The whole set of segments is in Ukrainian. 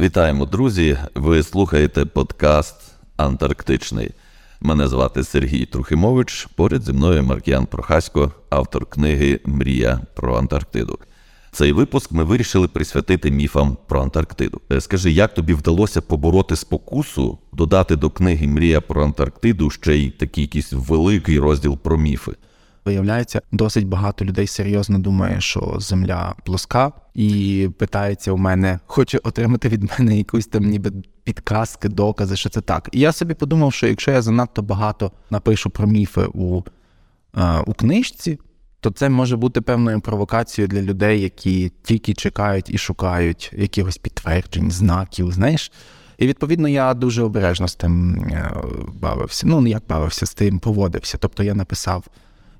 Вітаємо, друзі! Ви слухаєте подкаст Антарктичний. Мене звати Сергій Трухимович. Поряд зі мною Маркіян Прохасько, автор книги Мрія про Антарктиду. Цей випуск ми вирішили присвятити міфам про Антарктиду. Е, Скажи, як тобі вдалося побороти спокусу, додати до книги Мрія про Антарктиду ще й такий якийсь великий розділ про міфи? Виявляється, досить багато людей серйозно думає, що земля плоска, і питається у мене, хоче отримати від мене якусь там ніби підказки, докази, що це так. І я собі подумав, що якщо я занадто багато напишу про міфи у, е, у книжці, то це може бути певною провокацією для людей, які тільки чекають і шукають якихось підтверджень, знаків, знаєш. І відповідно я дуже обережно з тим е, бавився. Ну, як бавився, з тим поводився. Тобто я написав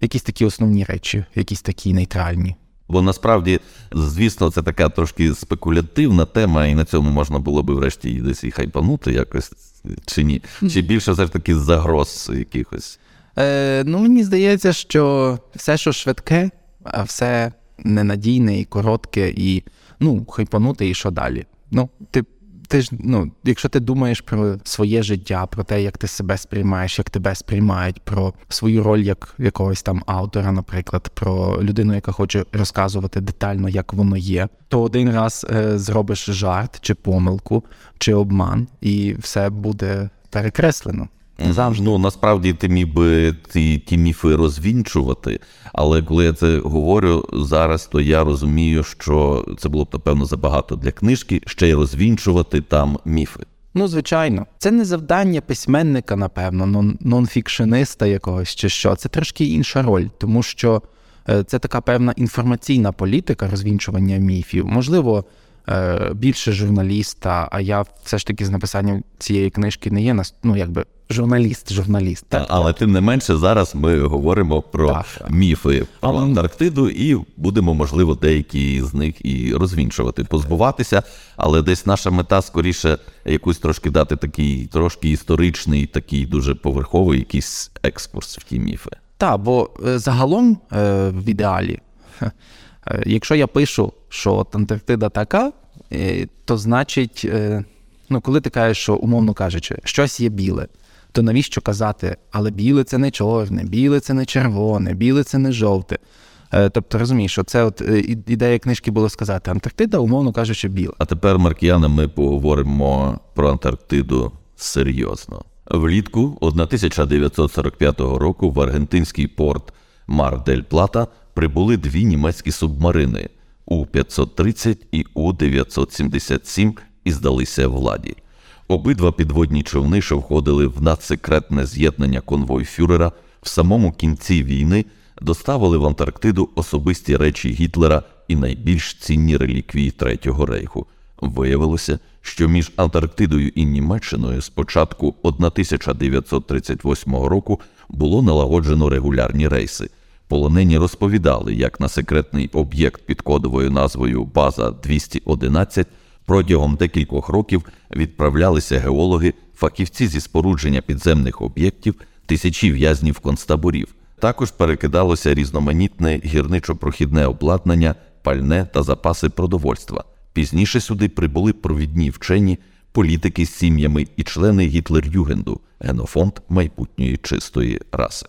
якісь такі основні речі, якісь такі нейтральні. Бо насправді, звісно, це така трошки спекулятивна тема, і на цьому можна було би врешті десь і хайпанути якось чи ні. Чи більше все ж таки загроз якихось. Е, Ну, мені здається, що все, що швидке, а все ненадійне і коротке, і ну, хайпанути, і що далі. Ну, ти, ти ж, ну, якщо ти думаєш про своє життя, про те, як ти себе сприймаєш, як тебе сприймають, про свою роль як якогось там автора, наприклад, про людину, яка хоче розказувати детально, як воно є, то один раз е, зробиш жарт чи помилку, чи обман, і все буде перекреслено. Завжди. Ну насправді ти міг би ті, ті міфи розвінчувати, але коли я це говорю зараз, то я розумію, що це було б напевно забагато для книжки, ще й розвінчувати там міфи. Ну, звичайно, це не завдання письменника, напевно, нон- нонфікшениста якогось чи що. Це трошки інша роль, тому що е, це така певна інформаційна політика розвінчування міфів. Можливо, більше журналіста, а я все ж таки з написанням цієї книжки не є нас, ну якби журналіст, журналіст. Так? Але тим не менше, зараз ми говоримо про Так. міфи про Але- Антарктиду і будемо, можливо, деякі з них і розвінчувати, позбуватися. Але десь наша мета скоріше якусь трошки дати такий трошки історичний, такий дуже поверховий якийсь екскурс в ті міфи. Так, бо е, загалом е, в ідеалі, е, якщо я пишу, що от Антарктида така, е, то значить, е, ну, коли ти кажеш, що, умовно кажучи, щось є біле, то навіщо казати, але біле це не чорне, біле це не червоне, біле це не жовте. Е, Тобто розумієш, що це от е, ідея книжки було сказати: Антарктида, умовно кажучи, біла. А тепер, Маркіяне, ми поговоримо про Антарктиду серйозно. Влітку 1945 року в аргентинський порт Мар дель Плата прибули дві німецькі субмарини У-530 і У-977 і здалися владі. Обидва підводні човни, що входили в надсекретне з'єднання конвой Фюрера, в самому кінці війни доставили в Антарктиду особисті речі Гітлера і найбільш цінні реліквії Третього рейху. Виявилося, що між Антарктидою і Німеччиною з початку 1938 року було налагоджено регулярні рейси. Полонені розповідали, як на секретний об'єкт під кодовою назвою База 211 протягом декількох років відправлялися геологи, фахівці зі спорудження підземних об'єктів, тисячі в'язнів концтаборів. Також перекидалося різноманітне гірничо-прохідне обладнання, пальне та запаси продовольства. Пізніше сюди прибули провідні вчені, політики з сім'ями і члени Гітлер-Югенду, генофонд майбутньої чистої раси.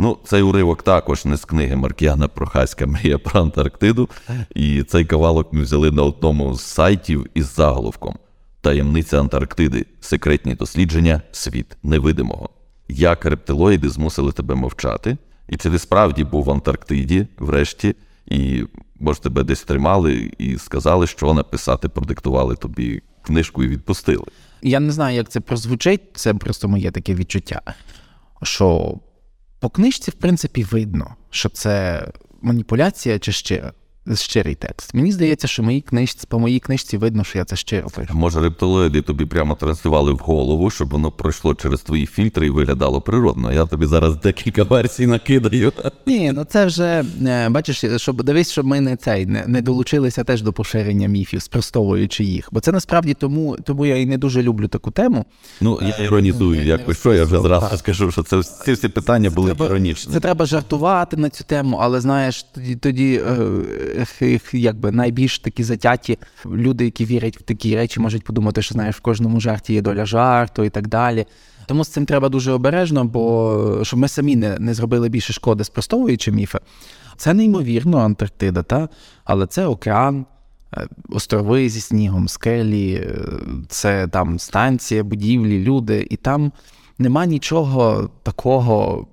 Ну, цей уривок також не з книги Маркіяна Прохаська Мрія про Антарктиду. І цей кавалок ми взяли на одному з сайтів із заголовком Таємниця Антарктиди. Секретні дослідження. Світ невидимого. Як рептилоїди змусили тебе мовчати? І чи ти справді був в Антарктиді, врешті, і може тебе десь тримали і сказали, що написати, продиктували тобі книжку і відпустили. Я не знаю, як це прозвучить, це просто моє таке відчуття. Що по книжці, в принципі, видно, що це маніпуляція чи щира, щирий текст. Мені здається, що моїй книжці, по моїй книжці видно, що я це щиро пишу. Може, рептилоїди тобі прямо транслювали в голову, щоб воно пройшло через твої фільтри і виглядало природно. Я тобі зараз декілька версій накидаю. Ні, ну це вже е, бачиш, щоб дивись, щоб ми не цей не, не долучилися теж до поширення міфів, спростовуючи їх. Бо це насправді тому, тому я і не дуже люблю таку тему. Ну, я іронізую, якось що я вже зразу скажу, що це ці всі питання були іронічні. Це треба жартувати на цю тему, але знаєш, тоді тоді е, е, якби найбільш такі затяті люди, які вірять в такі речі, можуть подумати, що знаєш, в кожному жарті є доля жарту і так далі. Тому з цим треба дуже обережно, бо щоб ми самі не, не зробили більше шкоди, спростовуючи міфи. Це неймовірно Антарктида, та? але це океан, е, острови зі снігом, скелі, е, це там станція, будівлі, люди, і там нема нічого такого.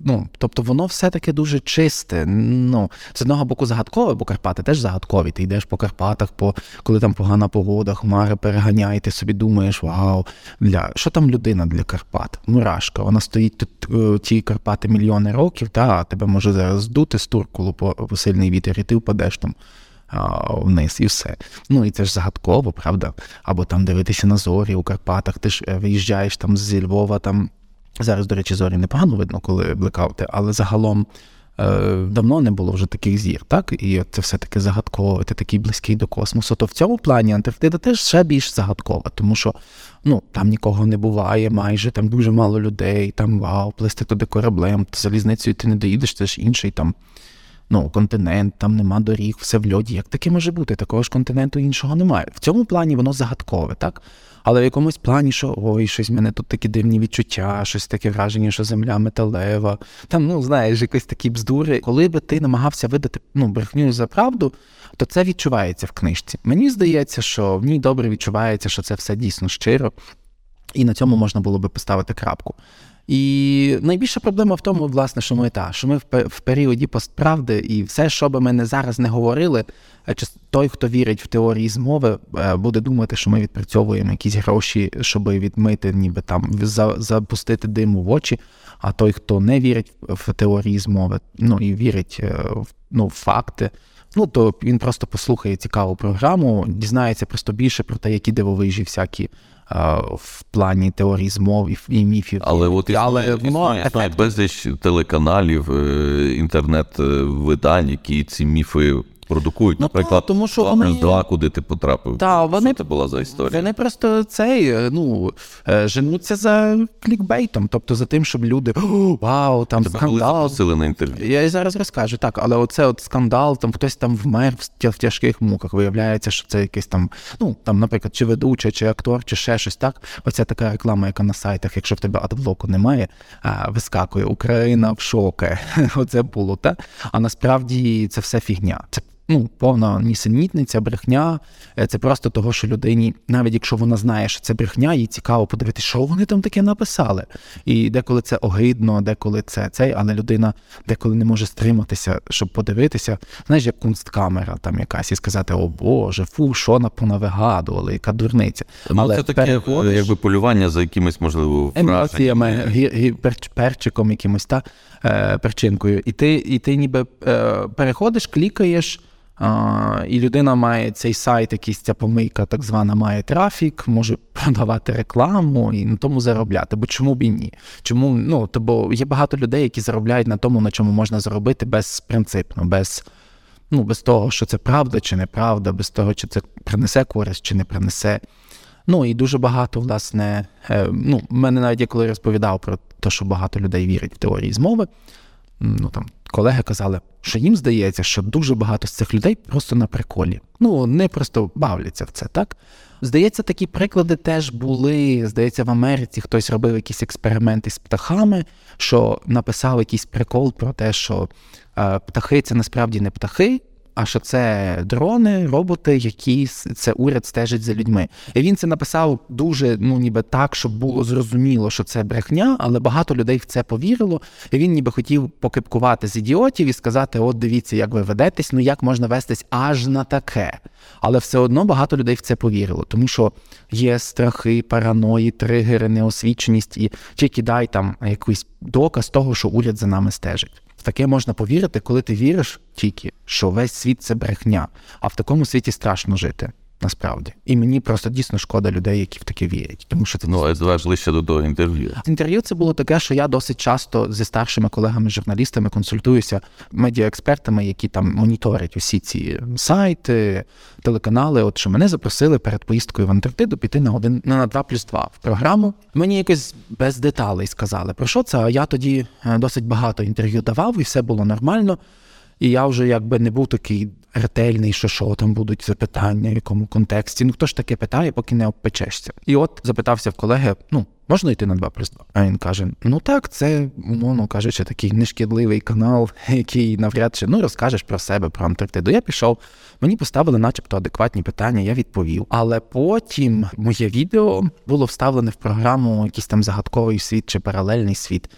Ну, тобто воно все таки дуже чисте. Ну, з одного боку загадкове, бо Карпати теж загадкові. Ти йдеш по Карпатах, по, коли там погана погода, хмари переганяє, ти собі думаєш, вау, для що там людина для Карпат? Мурашка. Вона стоїть тут е, ті Карпати мільйони років, та тебе може зараз здути з туркулу по, по сильний вітер, і ти впадеш там вниз, і все. Ну і це ж загадково, правда? Або там дивитися на зорі у Карпатах, ти ж е, виїжджаєш там зі Львова, там зараз, до речі, зорі непогано видно, коли блекаути, але загалом. е, Давно не було вже таких зір, так? І це все таки загадково, ти такий близький до космосу. То в цьому плані Антарктида теж ще більш загадкова, тому що ну, там нікого не буває майже, там дуже мало людей, там вау, плисти туди кораблем, залізницею ти не доїдеш, це ж інший там ну, континент, там нема доріг, все в льоді. Як таке може бути? Такого ж континенту іншого немає. В цьому плані воно загадкове, так? Але в якомусь плані, що ой, щось в мене тут такі дивні відчуття, щось таке враження, що земля металева. Там, ну знаєш, якісь такі бздури. Коли би ти намагався видати ну, брехню за правду, то це відчувається в книжці. Мені здається, що в ній добре відчувається, що це все дійсно щиро, і на цьому можна було би поставити крапку. І найбільша проблема в тому, власне, що ми та, що ми в, періоді постправди, і все, що би ми не зараз не говорили, е, чи той, хто вірить в теорії змови, е, буде думати, що ми відпрацьовуємо якісь гроші, щоб відмити, ніби там запустити диму в очі. А той, хто не вірить в теорії змови, ну і вірить е, в ну, в факти, ну то він просто послухає цікаву програму, дізнається просто більше про те, які дивовижі всякі. е, В плані теорії змов і, міфів, Але от існує, але воно існує, існує безліч телеканалів, е, інтернет-видань, які ці міфи продукують. Ну, Наприклад, так, тому що «Два вони- плюс два», куди ти потрапив. Та, вони- Що це була за історія? Вони просто цей, е, ну, е, женуться за клікбейтом, тобто за тим, щоб люди «О, вау, там Тебе скандал. запросили на інтерв'ю. Я і зараз розкажу, так, але оце от скандал, там хтось там вмер в тяжких муках. Виявляється, що це якийсь там, ну там, наприклад, чи ведучий, чи актор, чи ще щось так. Оця така реклама, яка на сайтах, якщо в тебе адблоку немає, а, вискакує Україна в шокі. Оце було, так? А насправді це все фігня. Це ну, повна нісенітниця, брехня. Е, Це просто того, що людині, навіть якщо вона знає, що це брехня, їй цікаво подивитися, що вони там таке написали. І деколи це огидно, деколи це цей, але людина деколи не може стриматися, щоб подивитися. Знаєш, як кунсткамера там якась, і сказати: О Боже, фу, що на понавигадували, яка дурниця. Ну, але це таке переходиш- е, якби полювання за якимось, можливо, враженнями. емоціями, гі- гі- перч- перчиком якимось та е, перчинкою. І ти, і ти ніби е, переходиш, клікаєш. А, і людина має цей сайт, якийсь ця помийка, так звана, має трафік, може продавати рекламу і на тому заробляти. Бо чому б і ні? Чому ну бо є багато людей, які заробляють на тому, на чому можна заробити безпринципно, без ну без того, що це правда чи неправда, без того, чи це принесе користь чи не принесе. Ну і дуже багато, власне, е, ну, в мене навіть я коли розповідав про те, що багато людей вірять в теорії змови, ну там колеги казали, що їм здається, що дуже багато з цих людей просто на приколі. Ну, вони просто бавляться в це, так? Здається, такі приклади теж були. Здається, в Америці хтось робив якісь експерименти з птахами, що написав якийсь прикол про те, що е, птахи це насправді не птахи, а що це дрони, роботи, які це уряд стежить за людьми. І він це написав дуже, ну ніби так, щоб було зрозуміло, що це брехня, але багато людей в це повірило. І він ніби хотів покипкувати з ідіотів і сказати: от дивіться, як ви ведетесь, ну як можна вестись аж на таке. Але все одно багато людей в це повірило, тому що є страхи, параної, тригери, неосвіченість і чи кидай там якийсь доказ того, що уряд за нами стежить. Таке можна повірити, коли ти віриш тільки, що весь світ це брехня, а в такому світі страшно жити. Насправді, і мені просто дійсно шкода людей, які в таке вірять, тому що це Ну, а давай ближче до того інтерв'ю. Інтерв'ю це було таке, що я досить часто зі старшими колегами-журналістами консультуюся медіаекспертами, які там моніторять усі ці сайти, телеканали. От що мене запросили перед поїздкою в Антарктиду піти на один на 2 плюс 2 в програму. Мені якось без деталей сказали про що це. А я тоді е, досить багато інтерв'ю давав, і все було нормально. І я вже якби не був такий ретельний, що що там будуть запитання, в якому контексті. Ну хто ж таке питає, поки не обпечешся. І от запитався в колеги: ну можна йти на 2 плюс 2? А він каже: Ну так, це умовно кажучи, такий нешкідливий канал, який навряд чи ну розкажеш про себе, про Антарктиду. Я пішов, мені поставили, начебто, адекватні питання, я відповів. Але потім моє відео було вставлене в програму якийсь там загадковий світ чи паралельний світ.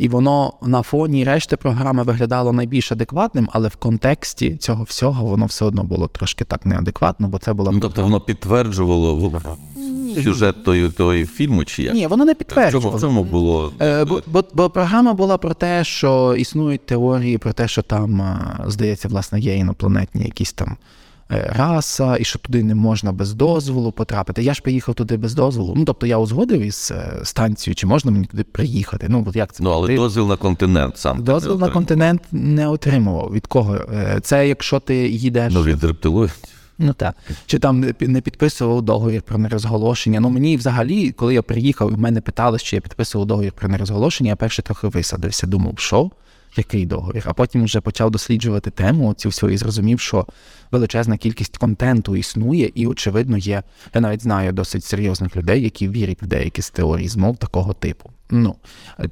І воно на фоні решти програми виглядало найбільш адекватним, але в контексті цього всього воно все одно було трошки так неадекватно, бо це було Ну, тобто воно підтверджувало сюжет тої, тої фільму, чи як? ні, воно не підтверджувало. в чому було? Е, Бо, бо, бо програма була про те, що існують теорії про те, що там, е, здається, власне, є інопланетні якісь там раса, і що туди не можна без дозволу потрапити. Я ж приїхав туди без дозволу. Ну, тобто я узгодив із е, станцією, чи можна мені туди приїхати. Ну, от як це Ну, але Ти- дозвіл на континент сам. дозвіл на континент не отримував. Від кого? Е, Це якщо ти їдеш. Ну, від рептилоїдів. Ну так. Чи там не не підписував договір про нерозголошення. Ну мені взагалі, коли я приїхав, і в мене питали, чи я підписував договір про нерозголошення, я перше трохи висадився, думав, що? Який договір? А потім вже почав досліджувати тему цю всю і зрозумів, що величезна кількість контенту існує, і, очевидно, є. Я навіть знаю досить серйозних людей, які вірять в деякі з теорій змов такого типу. Ну,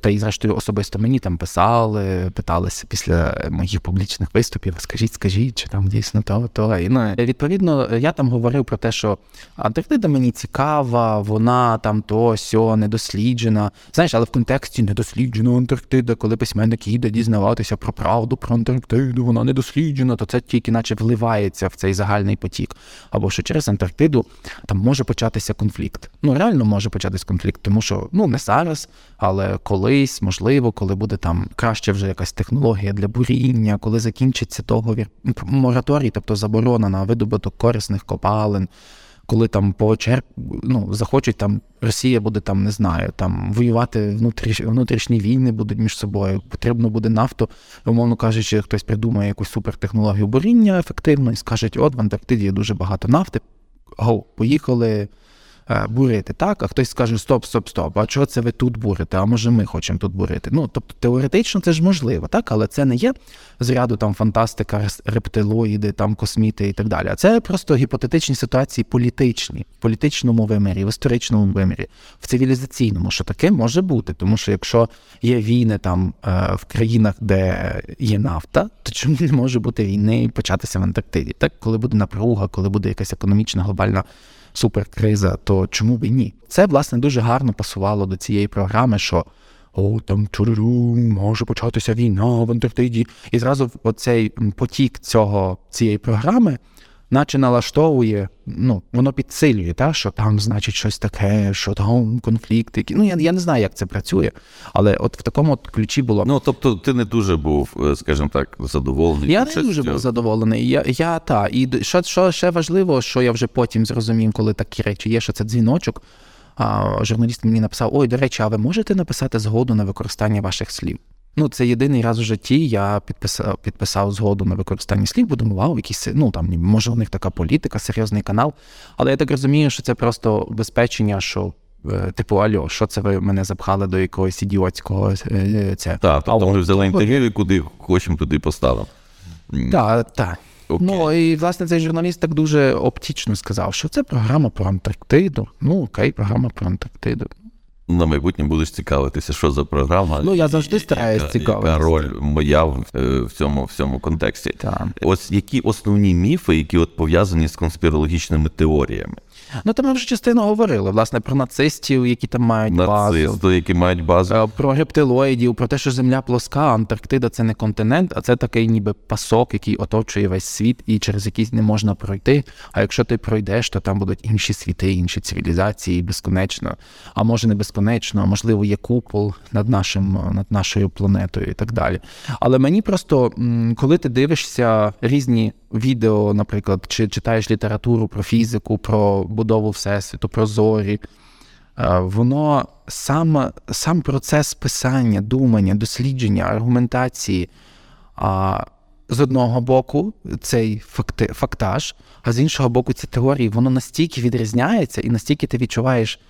та й зрештою особисто мені там писали, питалися після моїх публічних виступів, скажіть, скажіть, чи там дійсно то, то. І, ну, відповідно, я там говорив про те, що Антарктида мені цікава, вона там то сьо недосліджена. Знаєш, але в контексті недосліджена Антарктида, коли письменник їде дізнаватися про правду про Антарктиду, вона недосліджена, то це тільки наче вливається в цей загальний потік. Або що через Антарктиду там може початися конфлікт. Ну реально може початися конфлікт, тому що ну не зараз, але колись, можливо, коли буде там краще вже якась технологія для буріння, коли закінчиться договір мораторій, тобто заборона на видобуток корисних копалин. Коли там по чер... ну, захочуть там Росія буде там, не знаю, там воювати внутріш... внутрішні війни будуть між собою. Потрібно буде нафту. Умовно кажучи, хтось придумає якусь супертехнологію буріння ефективно і скаже, от в Антарктиді дуже багато нафти. Гоу, поїхали бурити, так? А хтось скаже: стоп, стоп, стоп. А чого це ви тут бурите? А може ми хочемо тут бурити? Ну, тобто теоретично це ж можливо, так? Але це не є з ряду там фантастика, рептилоїди, там косміти і так далі. А це просто гіпотетичні ситуації політичні, в політичному вимірі, в історичному вимірі, в цивілізаційному, що таке може бути. Тому що якщо є війни там е, в країнах, де є нафта, то чому не може бути війни і початися в Антарктиді? Так, коли буде напруга, коли буде якась економічна глобальна суперкриза, то чому б і ні? Це власне дуже гарно пасувало до цієї програми, що о, там чуруру, може початися війна в Антарктиді. І зразу оцей потік цього цієї програми. Наче налаштовує, ну воно підсилює, та що там значить щось таке, що там конфлікти. які- Ну я, я не знаю, як це працює, але от в такому от ключі було. Ну, тобто, ти не дуже був, е, скажімо так, задоволений. Я не дуже був задоволений. Я, я та і що, що ще важливо, що я вже потім зрозумів, коли такі речі є, що це дзвіночок. А журналіст мені написав: Ой, до речі, а ви можете написати згоду на використання ваших слів? Ну, це єдиний раз у житті я підписав, підписав згоду на використання слів, бо думав, вау, якісь, ну там може у них така політика, серйозний канал. Але я так розумію, що це просто убезпечення, що. е, Типу, альо, що це ви мене запхали до якогось ідіотського е, це? Так, тобто ми взяли інтерв'ю і куди хочемо, туди поставимо. так, так. Окей. Ну і власне цей журналіст так дуже оптично сказав, що це програма про Антарктиду. Ну окей, програма про Антарктиду. На майбутнє будеш цікавитися, що за програма. Ну, я завжди стараюсь цікавитися. Яка роль моя в, е, в цьому, в цьому контексті. Так. Ось які основні міфи, які от пов'язані з конспірологічними теоріями. Ну то ми вже частину говорили, власне, про нацистів, які там мають базу. Які мають базу. е, Про рептилоїдів, про те, що Земля плоска, Антарктида це не континент, а це такий ніби пасок, який оточує весь світ, і через який не можна пройти. А якщо ти пройдеш, то там будуть інші світи, інші цивілізації, безконечно. А може не безконечно, а можливо, є купол над нашим над нашою планетою і так далі. Але мені просто, коли ти дивишся різні відео, наприклад, чи читаєш літературу про фізику, про будову всесвіту, про зорі. Е, Воно сам, сам процес писання, думання, дослідження, аргументації. З одного боку, цей факти, фактаж, а з іншого боку, ці теорії, воно настільки відрізняється, і настільки ти відчуваєш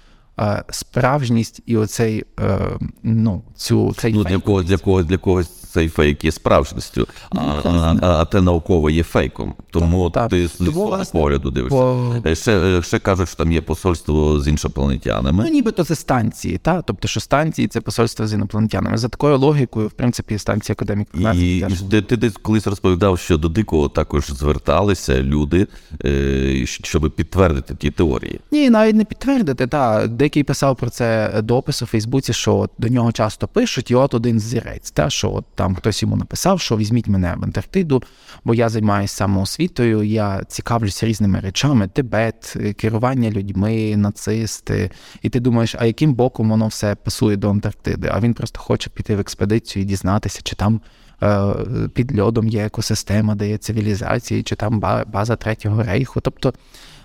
е, справжність і оцей, е, ну, цю, цей Ну, для когось, для когось, для когось цей фейк є справжністю, а, а, а те наукове є фейком. Тому Так, ти з тому, свого погляду дивишся. по- Е, Ще, е, ще кажуть, що там є посольство з іншопланетянами. Ну, нібито це станції, та? тобто, що станції це посольство з інопланетянами. За такою логікою, в принципі, станція академік І ти, ти десь колись розповідав, що до дикого також зверталися люди, е, щоб підтвердити ті теорії. Ні, навіть не підтвердити. Та деякий писав про це допис у Фейсбуці, що до нього часто пишуть, і от один зірець, та що от там хтось йому написав, що візьміть мене в Антарктиду, бо я займаюся самоосвітою, я цікавлюся різними речами: Тибет, керування людьми, нацисти. І ти думаєш, а яким боком воно все пасує до Антарктиди? А він просто хоче піти в експедицію і дізнатися, чи там. е, Під льодом є екосистема, де є цивілізації, чи там база третього рейху. Тобто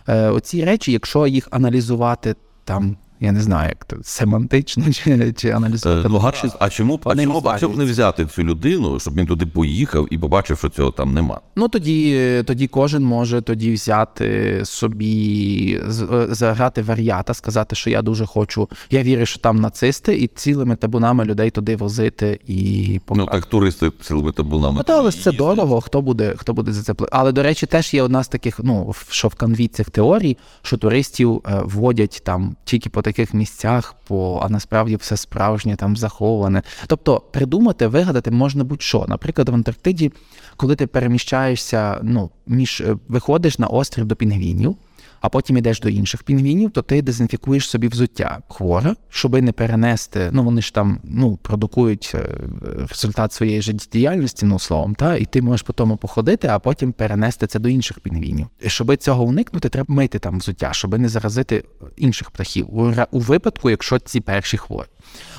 е, оці речі, якщо їх аналізувати там, я не знаю, як то семантично чи, чи Е, аналізувати. Ну, логічно, а чому б а Вони чому, б- а чому не взяти цю людину, щоб він туди поїхав і побачив, що цього там нема? Ну тоді, тоді кожен може тоді взяти собі, е, заграти варіата, сказати, що я дуже хочу. Я вірю, що там нацисти, і цілими табунами людей туди возити і Ну так туристи цілими табунами. Ну, та, але це дорого, хто буде, хто буде за це платити. Але, до речі, теж є одна з таких, ну, що в канві цих теорій, що туристів е, вводять там тільки по таких місцях, по, а насправді все справжнє, там заховане. Тобто придумати, вигадати можна будь-що. Наприклад, в Антарктиді, коли ти переміщаєшся, ну, між е, виходиш на острів до пінгвінів. А потім йдеш до інших пінгвінів, то ти дезінфікуєш собі взуття хвора, щоби не перенести. Ну вони ж там ну продукують е, результат своєї життєдіяльності, ну словом, та і ти можеш по тому походити, а потім перенести це до інших пінгвінів. І щоби цього уникнути, треба мити там взуття, щоби не заразити інших птахів у випадку, якщо ці перші хворі.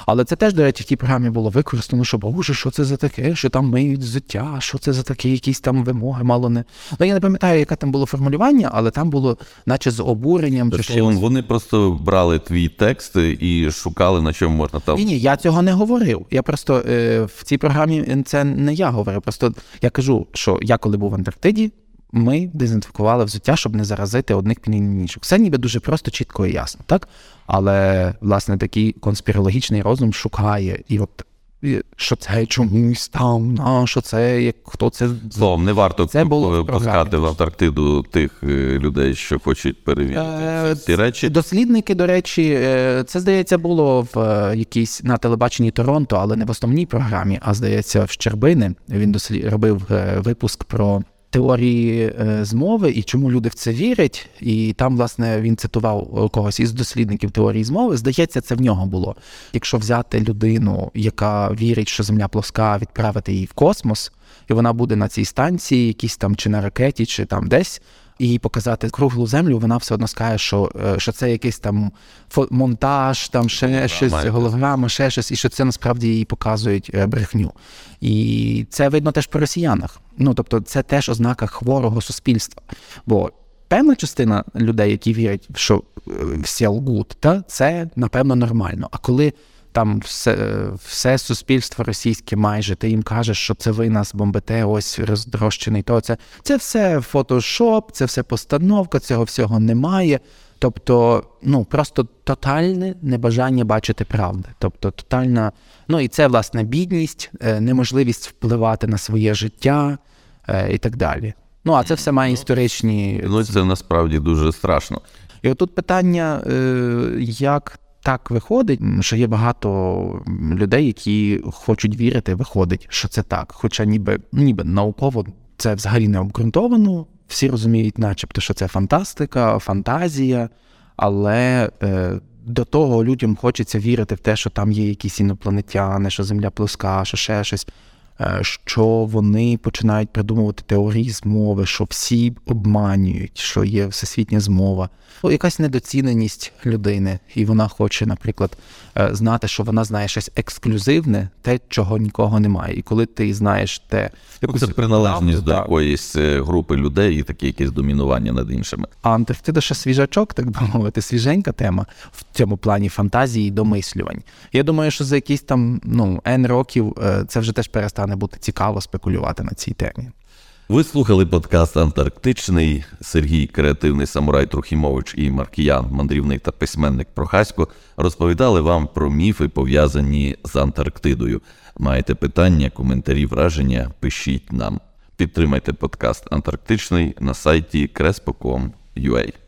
Але це теж, до речі, в тій програмі було використано, що боже, що це за таке, що там миють взуття, що це за такі якісь там вимоги, мало не. Ну я не пам'ятаю, яке там було формулювання, але там було, наче з обуренням чи Тобто щось. вони просто брали твій текст і шукали, на чому можна там. Ні, ні, я цього не говорив. Я просто е, в цій програмі це не я говорив. Просто я кажу, що я коли був в Антарктиді, ми дезінфікували взуття, щоб не заразити одних пінгвінів інших. Все ніби дуже просто, чітко і ясно, так? Але власне такий конспірологічний розум шукає, і от що це чомусь там, а що це, як хто це Словом, не варто Це було в пускати в Антарктиду тих е, людей, що хочуть перевірити Е, ці речі. Дослідники, до речі, е, це здається було в е, якійсь на телебаченні Торонто, але не в основній програмі, а здається, в Щербини. Він дослід... робив е, випуск про теорії е, змови і чому люди в це вірять. І там, власне, він цитував когось із дослідників теорії змови. Здається, це в нього було. Якщо взяти людину, яка вірить, що Земля плоска, відправити її в космос, і вона буде на цій станції, якісь там чи на ракеті, чи там десь. І показати круглу землю, вона все одно скаже, що, е, що це якийсь там монтаж, там ще щось, якась. голограма, ще щось, і що це насправді їй показують е, брехню. І це видно теж по росіянах. Ну тобто, це теж ознака хворого суспільства. Бо певна частина людей, які вірять, що е, всі лгут, та це напевно нормально. А коли там все, все суспільство російське майже, ти їм кажеш, що це ви нас бомбите, ось роздрощений, то це, це все фотошоп, це все постановка, цього всього немає. Тобто, ну просто тотальне небажання бачити правди. Тобто, тотальна, ну і це власне бідність, е, неможливість впливати на своє життя е, і так далі. Ну а це все має історичні Ну, це насправді дуже страшно. і отут питання, е, як так виходить, що є багато людей, які хочуть вірити, виходить, що це так. Хоча ніби, ніби науково це взагалі не обґрунтовано. Всі розуміють, начебто, що це фантастика, фантазія, але е, до того людям хочеться вірити в те, що там є якісь інопланетяни, що земля плоска, що ще щось. Е, Що вони починають придумувати теорії змови, що всі обманюють, що є всесвітня змова. Ну, якась недоціненість людини, і вона хоче, наприклад, е, знати, що вона знає щось ексклюзивне, те, чого нікого немає. І коли ти знаєш те, Ну, Це приналежність до якоїсь е, групи людей і таке якесь домінування над іншими. А Антарктида ще свіжачок, так би мовити, свіженька тема в цьому плані фантазії і домислювань. Я думаю, що за якісь там ну N років це вже теж перестане бути цікаво спекулювати на цій темі. Ви слухали подкаст Антарктичний. Сергій, креативний самурай Трухімович і Маркіян, мандрівник та письменник Прохасько, розповідали вам про міфи, пов'язані з Антарктидою. Маєте питання, коментарі, враження? Пишіть нам. Підтримайте подкаст Антарктичний на сайті crespo.com.ua.